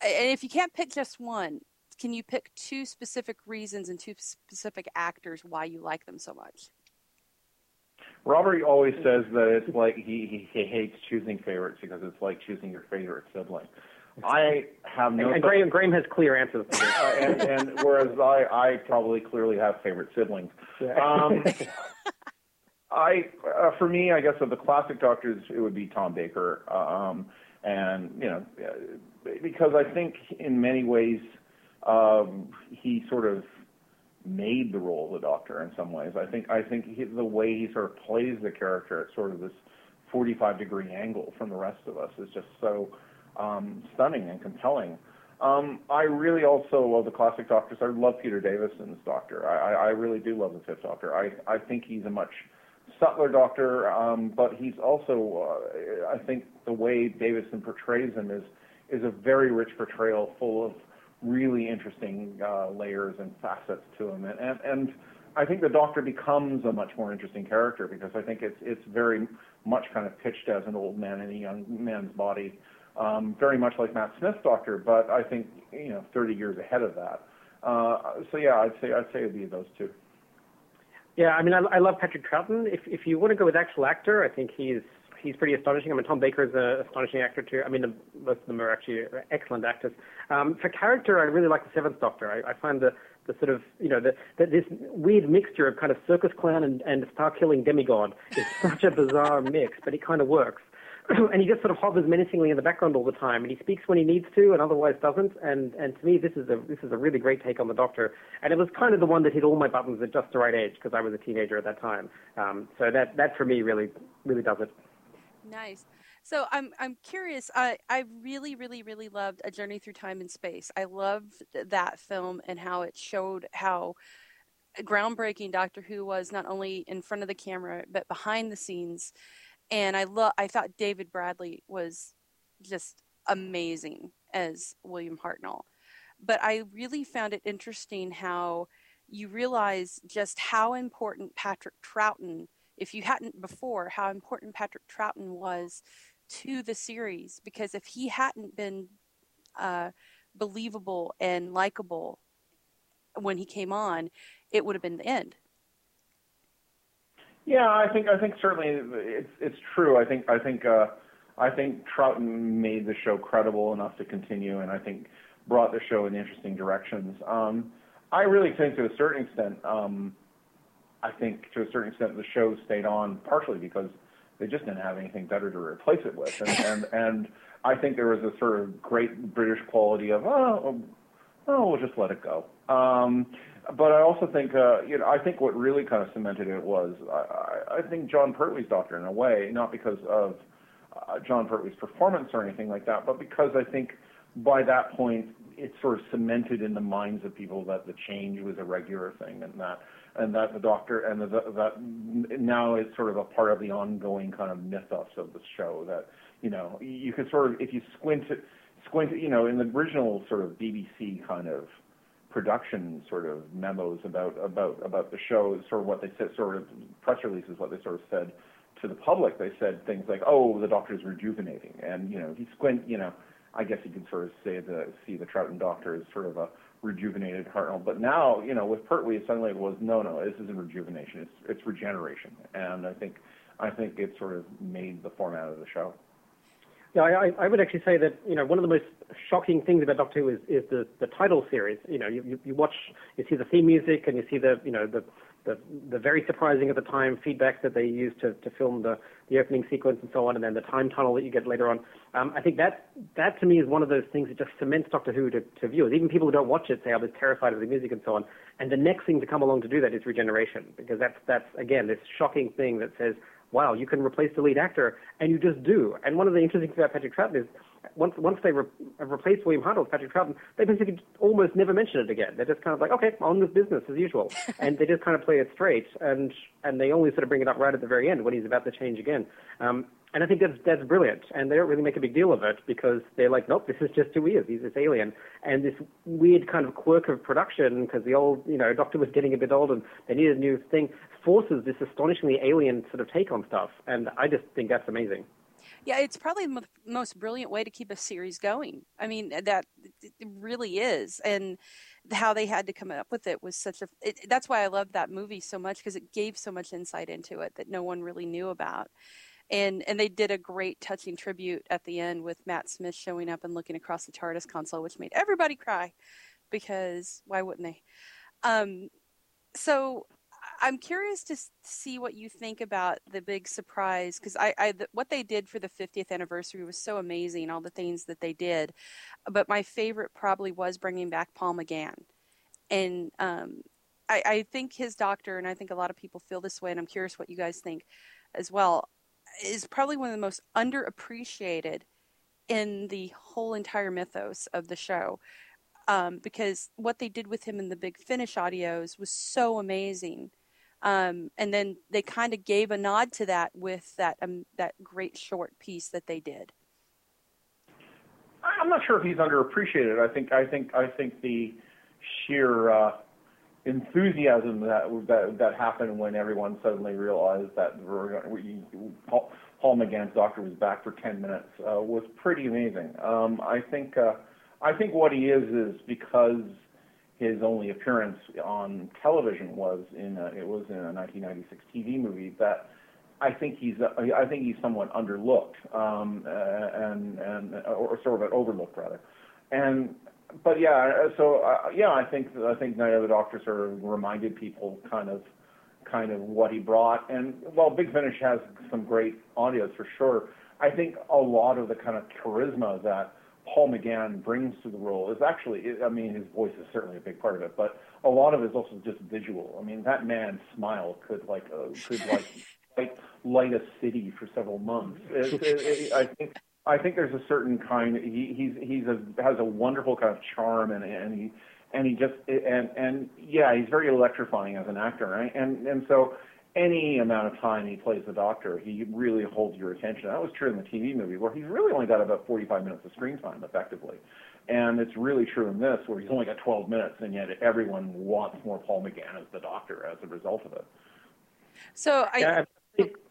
And if you can't pick just one, can you pick two specific reasons and two specific actors why you like them so much? Robert always says that it's like he, he he hates choosing favorites because it's like choosing your favorite sibling. I have no. And, and Graham, Graham has clear answers. For this. Uh, and, and whereas I, I probably clearly have favorite siblings. Um, I, uh, for me, I guess of the classic Doctors, it would be Tom Baker, um, and you know, uh, because I think in many ways um, he sort of made the role of the Doctor in some ways. I think I think he, the way he sort of plays the character at sort of this 45 degree angle from the rest of us is just so um, stunning and compelling. Um, I really also love the classic Doctors. I love Peter Davison's Doctor. I, I, really do love the Fifth Doctor. I, I think he's a much subtler Doctor, um, but he's also, uh, I think, the way Davison portrays him is is a very rich portrayal, full of really interesting uh, layers and facets to him, and, and and I think the Doctor becomes a much more interesting character because I think it's it's very much kind of pitched as an old man in a young man's body, um, very much like Matt Smith's Doctor, but I think you know 30 years ahead of that. Uh, so yeah, I'd say I'd say it'd be those two. Yeah, I mean, I, I love Patrick Troughton. If if you want to go with actual actor, I think he's he's pretty astonishing. I mean, Tom Baker is an astonishing actor too. I mean, the, most of them are actually excellent actors. Um, for character, I really like the Seventh Doctor. I, I find the the sort of you know the, the, this weird mixture of kind of circus clown and, and star killing demigod is such a bizarre mix, but it kind of works. and he just sort of hovers menacingly in the background all the time, and he speaks when he needs to, and otherwise doesn't. And and to me, this is a this is a really great take on the Doctor, and it was kind of the one that hit all my buttons at just the right age because I was a teenager at that time. Um, so that that for me really really does it. Nice. So I'm I'm curious. I I really really really loved A Journey Through Time and Space. I loved that film and how it showed how groundbreaking Doctor Who was not only in front of the camera but behind the scenes. And I love I thought David Bradley was just amazing as William Hartnell. But I really found it interesting how you realize just how important Patrick Troughton if you hadn't before, how important Patrick Troughton was to the series. Because if he hadn't been uh, believable and likable when he came on, it would have been the end. Yeah, I think I think certainly it's it's true. I think I think uh, I think Troughton made the show credible enough to continue, and I think brought the show in interesting directions. Um, I really think, to a certain extent, um, I think to a certain extent the show stayed on partially because they just didn't have anything better to replace it with, and and, and I think there was a sort of great British quality of oh, oh we'll just let it go. Um, but I also think uh, you know I think what really kind of cemented it was I, I think Jon Pertwee's Doctor in a way, not because of uh, Jon Pertwee's performance or anything like that, but because I think by that point it sort of cemented in the minds of people that the change was a regular thing and that and that the doctor and the, that now is sort of a part of the ongoing kind of mythos of the show that you know you can sort of if you squint squint you know in the original sort of BBC kind of production sort of memos about about about the show sort of what they said sort of press releases what they sort of said to the public they said things like oh the doctor's rejuvenating and you know you squint you know I guess you could sort of say the see the Troughton Doctor as sort of a rejuvenated Hartnell. But now, you know, with Pertwee, suddenly it was no, no, this isn't rejuvenation. It's it's regeneration, and I think I think it sort of made the format of the show. Yeah, I, I would actually say that you know one of the most shocking things about Doctor Who is, is the the title series. You know, you, you watch, you see the theme music, and you see the you know the the, the very surprising at the time feedback that they used to, to film the, the opening sequence and so on, and then the time tunnel that you get later on. Um, I think that that to me is one of those things that just cements Doctor Who to, to viewers. Even people who don't watch it say I was terrified of the music and so on. And the next thing to come along to do that is regeneration, because that's that's again this shocking thing that says, wow, you can replace the lead actor, and you just do. And one of the interesting things about Patrick Troughton is once once they re- replaced William Hartnell with Patrick Troughton, they basically almost never mention it again. They're just kind of like, okay, on with business as usual, and they just kind of play it straight, and and they only sort of bring it up right at the very end when he's about to change again. Um, and I think that's that's brilliant, and they don't really make a big deal of it because they're like, nope, this is just who he is. He's this alien, and this weird kind of quirk of production because the old, you know, Doctor was getting a bit old and they needed a new thing, forces this astonishingly alien sort of take on stuff, and I just think that's amazing. Yeah, it's probably the most brilliant way to keep a series going. I mean, that really is, and how they had to come up with it was such a. It, that's why I love that movie so much because it gave so much insight into it that no one really knew about. and and they did a great touching tribute at the end with Matt Smith showing up and looking across the TARDIS console, which made everybody cry because why wouldn't they? Um, so I'm curious to see what you think about the big surprise because I, I what they did for the 50th anniversary was so amazing, all the things that they did. But my favorite probably was bringing back Paul McGann, and um, I, I think his doctor, and I think a lot of people feel this way, and I'm curious what you guys think as well, is probably one of the most underappreciated in the whole entire mythos of the show. Um, because what they did with him in the Big Finish audios was so amazing. Um, and then they kind of gave a nod to that with that um, that great short piece that they did. I'm not sure if he's underappreciated. I think I think I think the sheer uh, enthusiasm that that that happened when everyone suddenly realized that we, Paul, Paul McGann's doctor was back for 10 minutes uh, was pretty amazing. Um, I think uh, I think what he is is because his only appearance on television was in a, it was in a 1996 TV movie that I think he's I think he's somewhat underlooked um, and and or sort of overlooked rather, and but yeah so uh, yeah I think I think Night of the Doctor sort of reminded people kind of kind of what he brought. And while Big Finish has some great audios for sure I think a lot of the kind of charisma that Paul McGann brings to the role is actually, I mean, his voice is certainly a big part of it, but a lot of it is also just visual. I mean, that man's smile could like uh, could like light, light a city for several months. It, it, it, I think I think there's a certain kind. He, he's he's a has a wonderful kind of charm, and and he and he just and and yeah, he's very electrifying as an actor, right? And and so any amount of time he plays the doctor, he really holds your attention. That was true in the TV movie, where he's really only got about 45 minutes of screen time, effectively. And it's really true in this, where he's only got 12 minutes, and yet everyone wants more Paul McGann as the doctor as a result of it. So I. Yeah,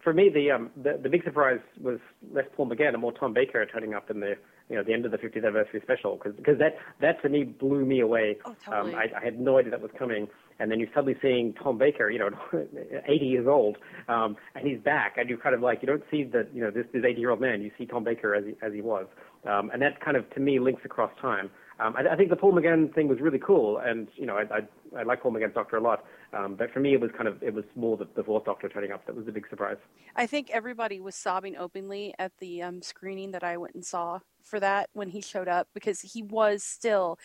for me, the, um, the the big surprise was less Paul McGann and more Tom Baker turning up in the you know the end of the 50th anniversary special because because that that to me blew me away. Oh, totally. um, I, I had no idea that was coming, and then you're suddenly seeing Tom Baker, you know, 80 years old, um, and he's back, and you kind of like you don't see the you know this this 80 year old man, you see Tom Baker as he as he was, um, and that kind of to me links across time. Um, I, I think the Paul McGann thing was really cool, and you know I I, I like Paul McGann's Doctor a lot, um, but for me it was kind of it was more the, the fourth Doctor turning up that was a big surprise. I think everybody was sobbing openly at the um, screening that I went and saw for that when he showed up because he was still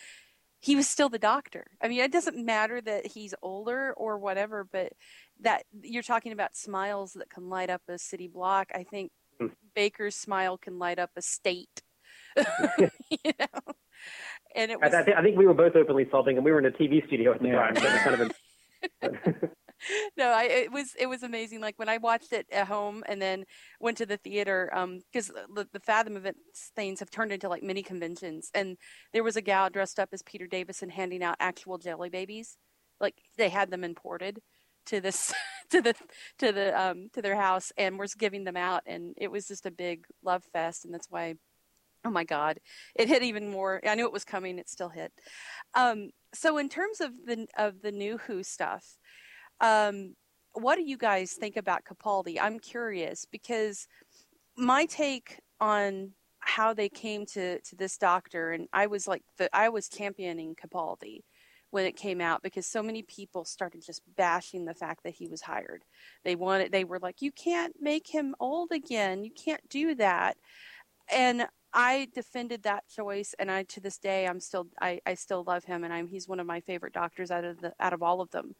he was still the doctor. I mean, it doesn't matter that he's older or whatever, but that you're talking about smiles that can light up a city block. I think Hmm. Baker's smile can light up a state. you know, and it I, was I, think, I think we were both openly sobbing, and we were in a TV studio at the Yeah. time. So it was kind of a, no, I, it was it was amazing. Like when I watched it at home and then went to the theater, because the, the Fathom events things have turned into like mini conventions, and there was a gal dressed up as Peter Davison handing out actual jelly babies, like they had them imported to this to the to the um to their house and was giving them out, and it was just a big love fest, and that's why. Oh my God! It hit even more. I knew it was coming. It still hit. Um, so, in terms of the of the new Who stuff, um, what do you guys think about Capaldi? I'm curious because my take on how they came to, to this doctor, and I was like, the, I was championing Capaldi when it came out because so many people started just bashing the fact that he was hired. They wanted, they were like, you can't make him old again. You can't do that. And I defended that choice, and I to this day I'm still I, I still love him, and I'm he's one of my favorite doctors out of the out of all of them.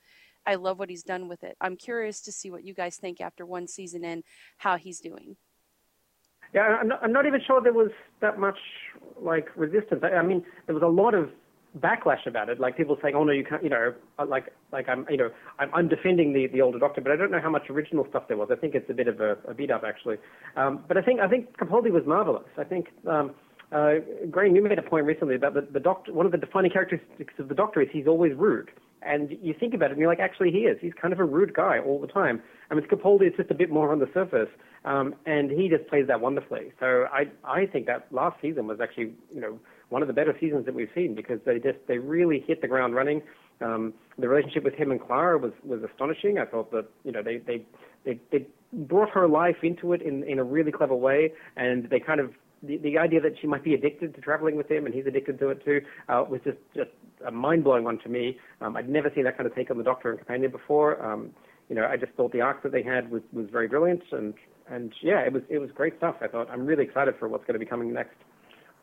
I love what he's done with it. I'm curious to see what you guys think after one season in how he's doing. Yeah, I'm not, I'm not even sure there was that much like resistance. I, I mean, there was a lot of backlash about it, like people saying, "Oh no, you can't," you know, uh, like like I'm, you know, I'm, I'm defending the the older Doctor, but I don't know how much original stuff there was. I think it's a bit of a, a beat up actually. Um, but I think I think Capaldi was marvelous. I think. Um, uh, Graham, you made a point recently about the, the doctor. One of the defining characteristics of the Doctor is he's always rude. And you think about it, and you're like, actually, he is. He's kind of a rude guy all the time. I mean, Capaldi is just a bit more on the surface, um, and he just plays that wonderfully. So I, I think that last season was actually, you know, one of the better seasons that we've seen because they just they really hit the ground running. Um, the relationship with him and Clara was was astonishing. I thought that you know they they it, it brought her life into it in in a really clever way, and they kind of the, the idea that she might be addicted to traveling with him and he's addicted to it too uh, was just just a mind blowing one to me. Um, I'd never seen that kind of take on the Doctor and companion before. Um, you know, I just thought the arc that they had was was very brilliant, and and yeah, it was it was great stuff. I thought I'm really excited for what's going to be coming next.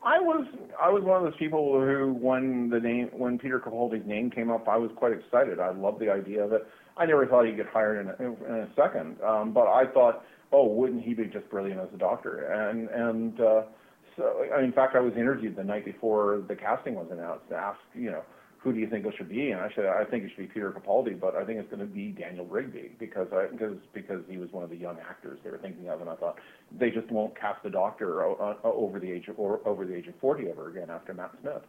I was I was one of those people who, when the name when Peter Capaldi's name came up, I was quite excited. I loved the idea of it. I never thought he'd get hired in a, in a second, um, but I thought, oh, wouldn't he be just brilliant as a doctor? And and uh, so, in fact, I was interviewed the night before the casting was announced to ask, you know, who do you think it should be? And I said, I think it should be Peter Capaldi, but I think it's going to be Daniel Rigby because I, because because he was one of the young actors they were thinking of, and I thought they just won't cast the Doctor uh, uh, over the age of or over the age of 40 ever again after Matt Smith.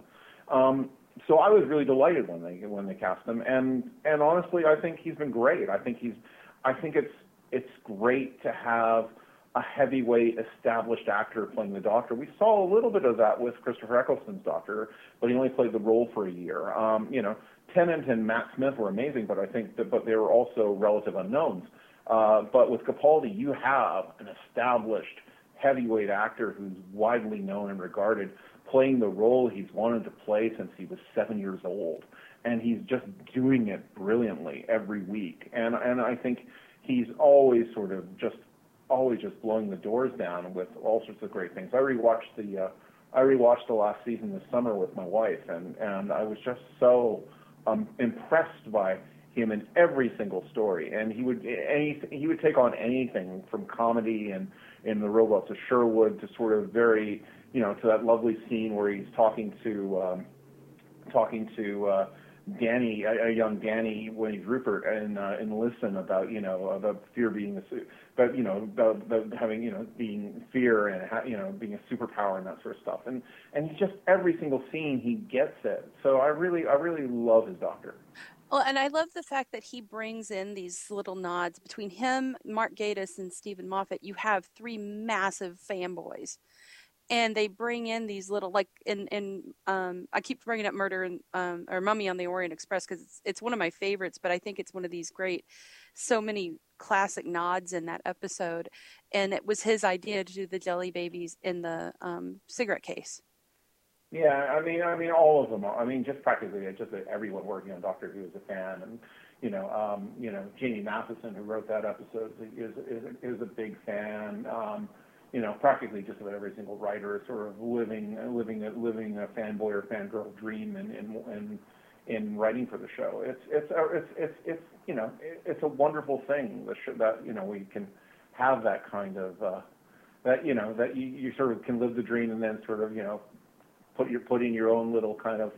Um, so I was really delighted when they when they cast him, and and honestly, I think he's been great. I think he's, I think it's it's great to have a heavyweight established actor playing the Doctor. We saw a little bit of that with Christopher Eccleston's Doctor, but he only played the role for a year. Um, you know, Tennant and Matt Smith were amazing, but I think that but they were also relative unknowns. Uh, but with Capaldi, you have an established heavyweight actor who's widely known and regarded, playing the role he's wanted to play since he was seven years old, and he's just doing it brilliantly every week. And and I think he's always sort of just always just blowing the doors down with all sorts of great things. I rewatched the uh, I rewatched the last season this summer with my wife, and and I was just so um, impressed by him in every single story. And he would any he would take on anything from comedy and in the robots of Sherwood to sort of very you know to that lovely scene where he's talking to um, talking to uh, Danny, a, a young Danny, when he's Rupert, and uh, and listen about you know about fear being a, but you know about, about having you know being fear and ha- you know being a superpower and that sort of stuff, and and he just every single scene he gets it. So I really I really love his Doctor. Well, and I love the fact that he brings in these little nods between him, Mark Gatiss, and Steven Moffat. You have three massive fanboys and they bring in these little like in in um I keep bringing up Murder and um or Mummy on the Orient Express because it's it's one of my favorites, but I think it's one of these great so many classic nods in that episode, and it was his idea to do the jelly babies in the um cigarette case. Yeah, I mean, I mean, all of them. Are, I mean, just practically, just everyone working on Doctor Who is a fan, and you know, um, you know, Jamie Mathieson, who wrote that episode, is is is a big fan. Um, you know, practically just about every single writer is sort of living, living, a, living a fanboy or fangirl dream in, in, in, in writing for the show. It's, it's, it's, it's, it's, you know, it's a wonderful thing that, you know, we can have that kind of, uh, that, you know, that you, you sort of can live the dream and then sort of, you know, put your, put in your own little kind of,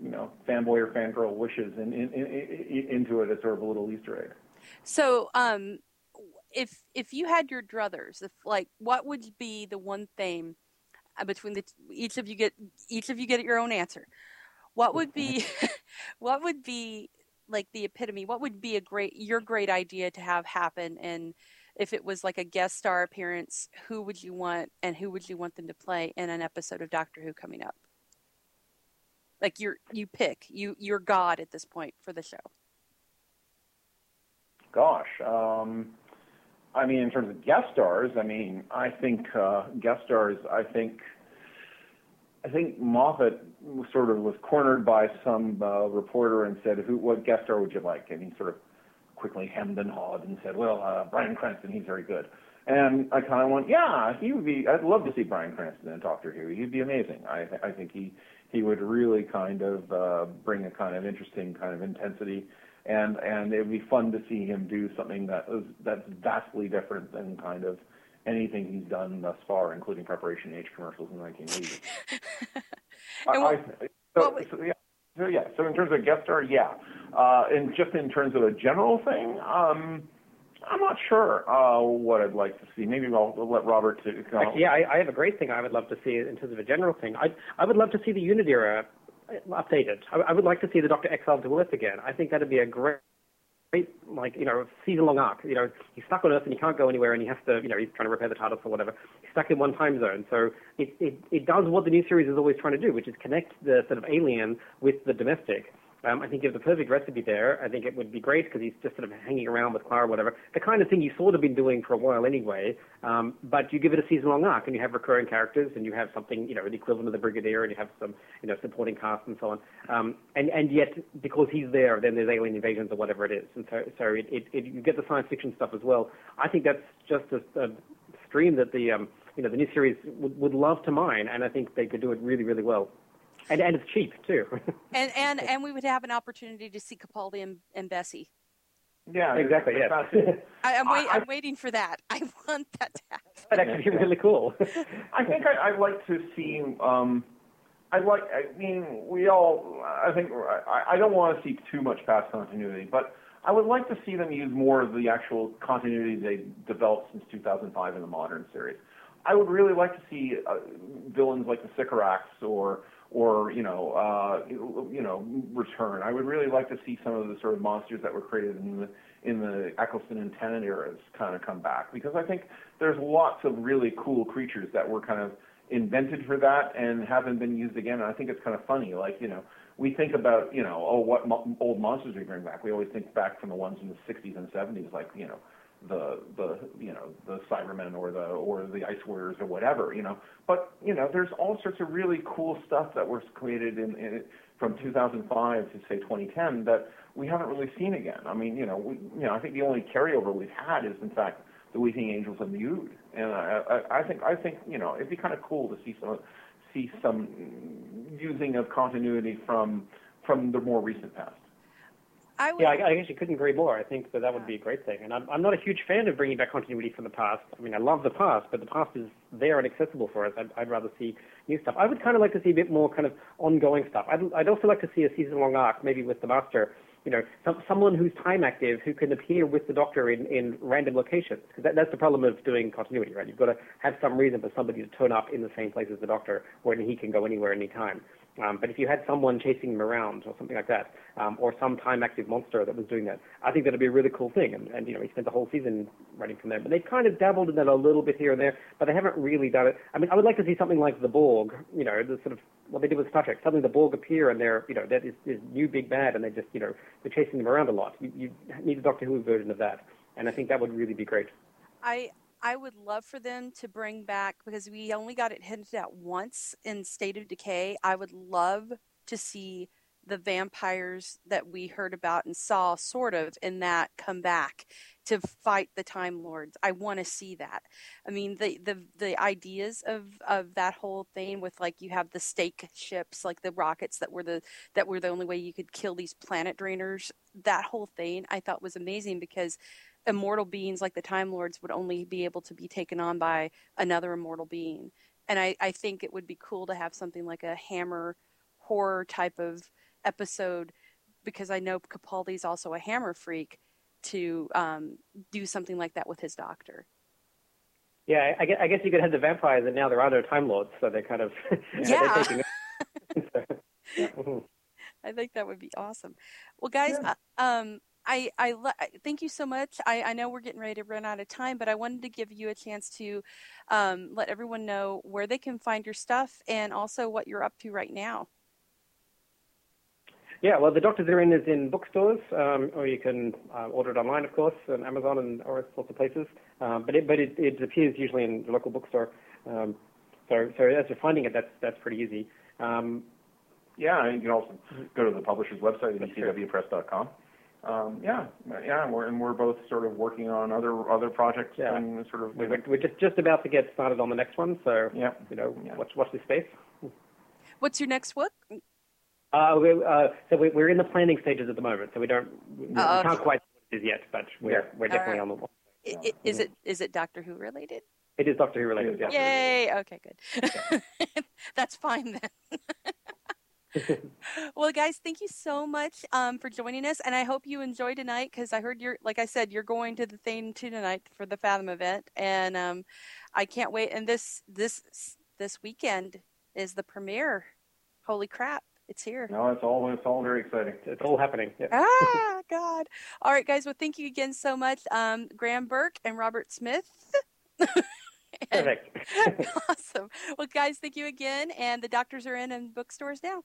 you know, fanboy or fangirl wishes in, in, in, in, into it as sort of a little Easter egg. So, um, if if you had your druthers, if like what would be the one thing uh, between the each of you get each of you get your own answer. What would be what would be like the epitome? What would be a great your great idea to have happen and if it was like a guest star appearance, who would you want and who would you want them to play in an episode of Doctor Who coming up? Like you're you pick. You you're God at this point for the show. Gosh, um I mean, in terms of guest stars, I mean, I think uh, guest stars. I think, I think Moffat sort of was cornered by some uh, reporter and said, "Who? What guest star would you like?" And he sort of quickly hemmed and hawed and said, "Well, uh, Bryan Cranston. He's very good." And I kind of went, "Yeah, he would be. I'd love to see Bryan Cranston in Doctor Who. He'd be amazing. I, I think he he would really kind of uh, bring a kind of interesting kind of intensity." And and it would be fun to see him do something that is that's vastly different than kind of anything he's done thus far, including Preparation H commercials in the 1980s. I, I, so, so, yeah, so yeah, so in terms of guest star, yeah, uh, and just in terms of a general thing, um, I'm not sure uh, what I'd like to see. Maybe I'll, I'll let Robert. To, Actually, yeah, I, I have a great thing I would love to see in terms of a general thing. I I would love to see the Unit era updated. I, I would like to see the Doctor exiled to Earth again. I think that'd be a great great, like, you know, season long arc. You know, he's stuck on Earth and he can't go anywhere and he has to, you know, he's trying to repair the TARDIS or whatever. He's stuck in one time zone. So it, it, it does what the new series is always trying to do, which is connect the sort of alien with the domestic. Um, I think you have the perfect recipe there. I think it would be great because he's just sort of hanging around with Clara, or whatever. The kind of thing you sort of been doing for a while anyway. Um, but you give it a season-long arc, and you have recurring characters, and you have something, you know, the equivalent of the Brigadier, and you have some, you know, supporting cast and so on. Um, and and yet, because he's there, then there's alien invasions or whatever it is, and so so it, it, it you get the science fiction stuff as well. I think that's just a, a stream that the um, you know the new series would, would love to mine, and I think they could do it really really well. And and it's cheap too. and and and we would have an opportunity to see Capaldi and, and Bessie. Yeah, exactly. Yeah. I, I'm, wait, I- I'm waiting for that. I want that to happen. that'd actually be really cool. I think I, I'd like to see. Um, I like. I mean, we all. I think. I, I don't want to see too much past continuity, but I would like to see them use more of the actual continuity they developed since 2005 in the modern series. I would really like to see uh, villains like the Sycorax or or you know uh, you know return. I would really like to see some of the sort of monsters that were created in the in the Eccleston and Tennant eras kind of come back because I think there's lots of really cool creatures that were kind of invented for that and haven't been used again. And I think it's kind of funny, like you know we think about you know oh what mo- old monsters we bring back. We always think back from the ones in the 60s and 70s, like you know the the you know the Cybermen or the or the Ice Warriors or whatever you know. But you know there's all sorts of really cool stuff that was created in, in from 2005 to say 2010 that we haven't really seen again. I mean you know we, you know I think the only carryover we've had is in fact the Weeping Angels and the Ood, and I, I, I think I think you know it'd be kind of cool to see some see some using of continuity from from the more recent past. I would, Yeah, I, I actually couldn't agree more. I think that that would be a great thing. And I'm, I'm not a huge fan of bringing back continuity from the past. I mean, I love the past, but the past is there and accessible for us. I'd, I'd rather see new stuff. I would kind of like to see a bit more kind of ongoing stuff. I'd, I'd also like to see a season-long arc, maybe with the Master. You know, some, someone who's time active who can appear with the Doctor in, in random locations. Because that, that's the problem of doing continuity, right? You've got to have some reason for somebody to turn up in the same place as the Doctor, where he can go anywhere, anytime. Um, but if you had someone chasing him around or something like that, um, or some time-active monster that was doing that, I think that'd be a really cool thing. And, and you know, he spent the whole season writing from there. But they've kind of dabbled in that a little bit here and there, but they haven't really done it. I mean, I would like to see something like the Borg. You know, the sort of what they did with Star Trek. Suddenly the Borg appear and they're, you know, that is, is new big bad, and they just, you know, they're chasing them around a lot. You, you need a Doctor Who version of that, and I think that would really be great. I I would love for them to bring back because we only got it hinted at once in State of Decay. I would love to see the vampires that we heard about and saw sort of in that come back to fight the time lords i want to see that i mean the the the ideas of of that whole thing with like you have the stake ships like the rockets that were the that were the only way you could kill these planet drainers that whole thing i thought was amazing because immortal beings like the time lords would only be able to be taken on by another immortal being and i i think it would be cool to have something like a hammer horror type of episode because I know Capaldi's also a hammer freak to um, do something like that with his doctor. Yeah, I guess, I guess you could have the vampires, and now there are no Time Lords, so they're kind of Yeah. Yeah. Mhm. I think that would be awesome. Well, guys, uh, um, I I le- thank you so much. I, I know we're getting ready to run out of time, but I wanted to give you a chance to um, let everyone know where they can find your stuff and also what you're up to right now. Yeah, well, the Doctors Are In is in bookstores, um, or you can uh, order it online, of course, on Amazon and all sorts of places. Um, but it, but it, it appears usually in the local bookstore. Um, so, so as you're finding it, that's that's pretty easy. Um, Yeah, and you can also go to the publisher's website at That's true. ecwpress.com. Um, yeah, yeah, and we're and we're both sort of working on other other projects Yeah. and sort of we're, we're just just about to get started on the next one, so yeah. you know, Yeah. watch watch this space. What's your next book? Uh, we, uh, so we, we're in the planning stages at the moment, so we don't we, we Oh, can't okay. quite say what it is yet, but we're Yeah. we're definitely All on the. I- i- Is it is it Doctor Who related? It is Doctor Who related. Yeah. Yay! Okay, good. That's fine then. well, guys, thank you so much um, for joining us, and I hope you enjoy tonight because I heard you're, like I said, you're going to the thing too tonight for the Fathom event, and um, I can't wait. And this this this weekend is the premiere. Holy crap! It's here. No, it's all it's all very exciting. It's all happening. Yeah. Ah, God. All right, guys. Well, thank you again so much, um, Graham Burke and Robert Smith. Perfect. awesome. Well, guys, thank you again. And the doctors are in and bookstores now.